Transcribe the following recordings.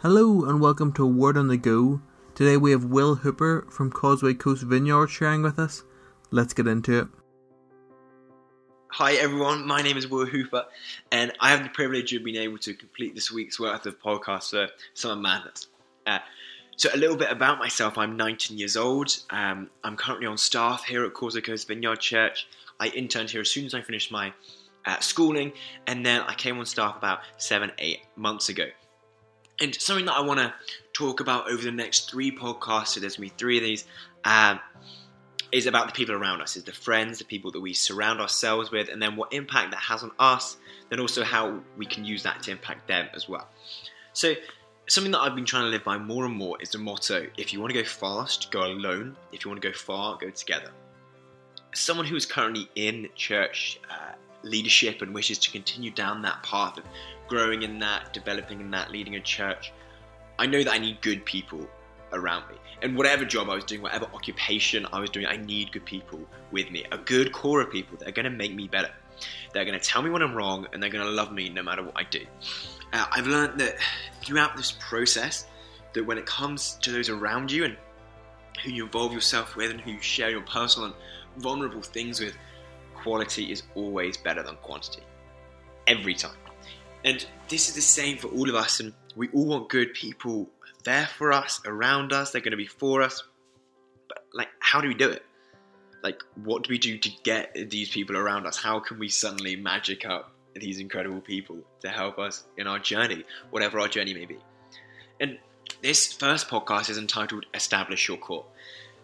Hello and welcome to Word on the Go. Today we have Will Hooper from Causeway Coast Vineyard sharing with us. Let's get into it. Hi everyone, my name is Will Hooper, and I have the privilege of being able to complete this week's worth of podcasts for Summer Madness. Uh, so, a little bit about myself I'm 19 years old. Um, I'm currently on staff here at Causeway Coast Vineyard Church. I interned here as soon as I finished my uh, schooling, and then I came on staff about seven, eight months ago. And something that I want to talk about over the next three podcasts, so there's going to be three of these, um, is about the people around us, is the friends, the people that we surround ourselves with, and then what impact that has on us, then also how we can use that to impact them as well. So, something that I've been trying to live by more and more is the motto if you want to go fast, go alone. If you want to go far, go together. Someone who is currently in church uh, leadership and wishes to continue down that path of growing in that, developing in that, leading a church, I know that I need good people around me. And whatever job I was doing, whatever occupation I was doing, I need good people with me. A good core of people that are going to make me better. They're going to tell me when I'm wrong and they're going to love me no matter what I do. Uh, I've learned that throughout this process, that when it comes to those around you and who you involve yourself with and who you share your personal and vulnerable things with, quality is always better than quantity. Every time. And this is the same for all of us, and we all want good people there for us, around us, they're going to be for us. But, like, how do we do it? Like, what do we do to get these people around us? How can we suddenly magic up these incredible people to help us in our journey, whatever our journey may be? And this first podcast is entitled Establish Your Core.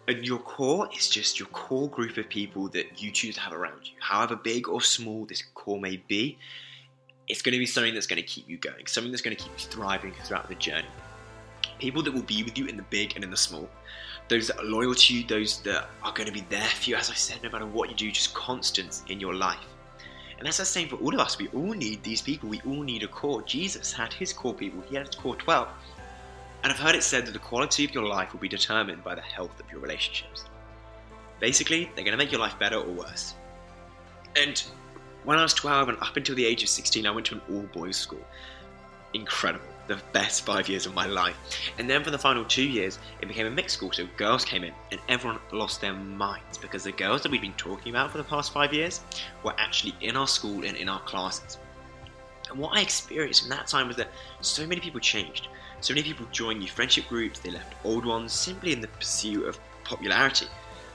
And your core is just your core group of people that you choose to have around you. However big or small this core may be, it's going to be something that's going to keep you going, something that's going to keep you thriving throughout the journey. People that will be with you in the big and in the small, those that are loyal to you, those that are going to be there for you, as I said, no matter what you do, just constants in your life. And that's the same for all of us. We all need these people. We all need a core. Jesus had his core people. He had his core 12. And I've heard it said that the quality of your life will be determined by the health of your relationships. Basically, they're going to make your life better or worse. And when I was 12 and up until the age of 16, I went to an all boys school. Incredible. The best five years of my life. And then for the final two years, it became a mixed school, so girls came in and everyone lost their minds because the girls that we'd been talking about for the past five years were actually in our school and in our classes. And what I experienced in that time was that so many people changed. So many people joined new friendship groups, they left old ones simply in the pursuit of popularity.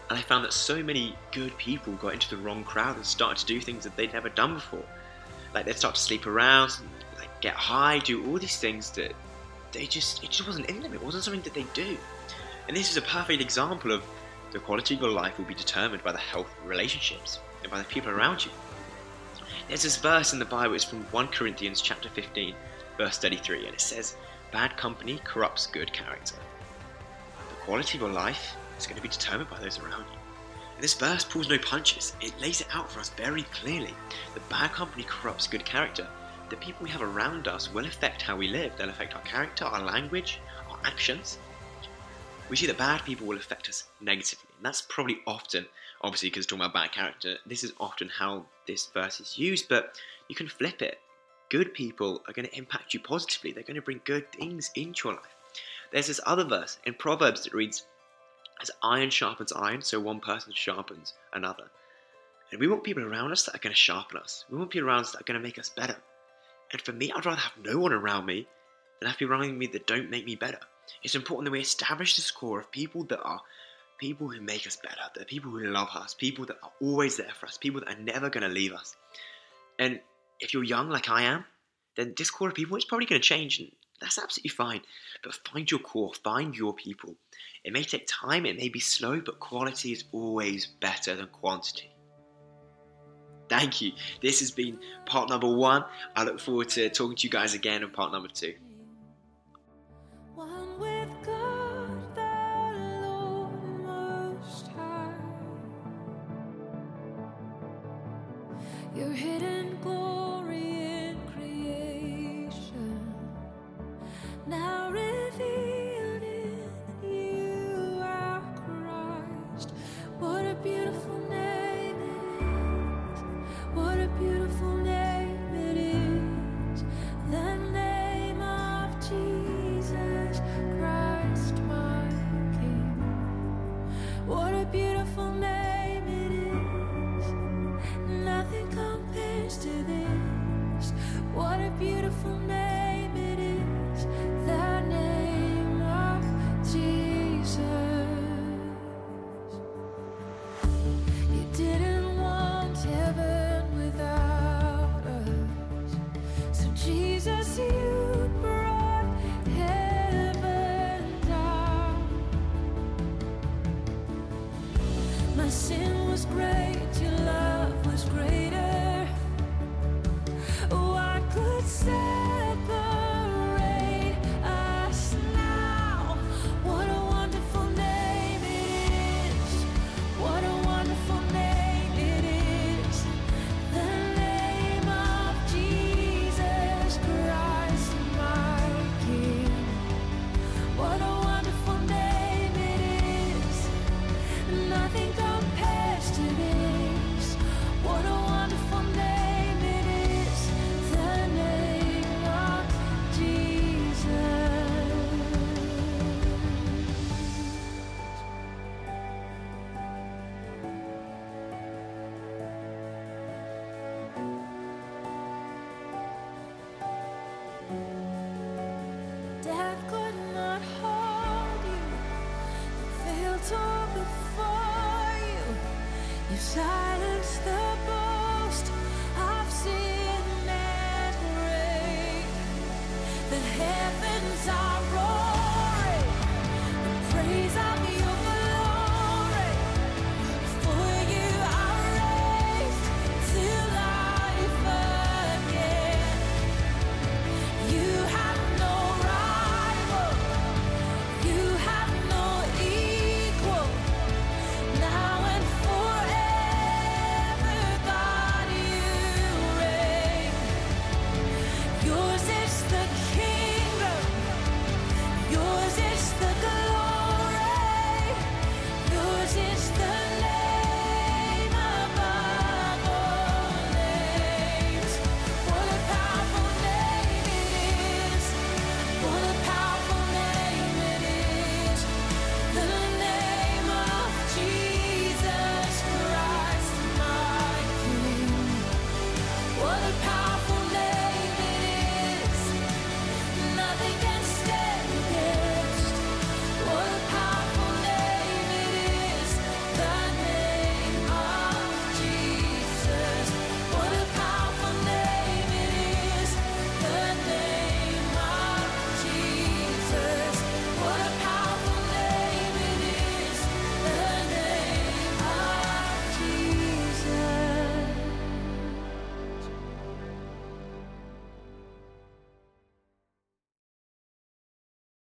And I found that so many good people got into the wrong crowd and started to do things that they'd never done before. Like they'd start to sleep around, like get high, do all these things that they just it just wasn't in them. It wasn't something that they do. And this is a perfect example of the quality of your life will be determined by the health relationships and by the people around you. There's this verse in the Bible, it's from 1 Corinthians chapter 15, verse 33, and it says, Bad company corrupts good character. The quality of your life is going to be determined by those around you. And this verse pulls no punches. It lays it out for us very clearly. The bad company corrupts good character. The people we have around us will affect how we live. They'll affect our character, our language, our actions. We see that bad people will affect us negatively. And that's probably often, obviously, because talking about bad character, this is often how this verse is used, but you can flip it. Good people are going to impact you positively. They're going to bring good things into your life. There's this other verse in Proverbs that reads, as iron sharpens iron, so one person sharpens another. And we want people around us that are going to sharpen us. We want people around us that are going to make us better. And for me, I'd rather have no one around me than have people around me that don't make me better. It's important that we establish this core of people that are people who make us better, are people who love us, people that are always there for us, people that are never going to leave us. And if you're young like I am, then this core of people is probably going to change, and that's absolutely fine. But find your core, find your people. It may take time, it may be slow, but quality is always better than quantity. Thank you. This has been part number one. I look forward to talking to you guys again in part number two. Your hidden glory beautiful name. silence the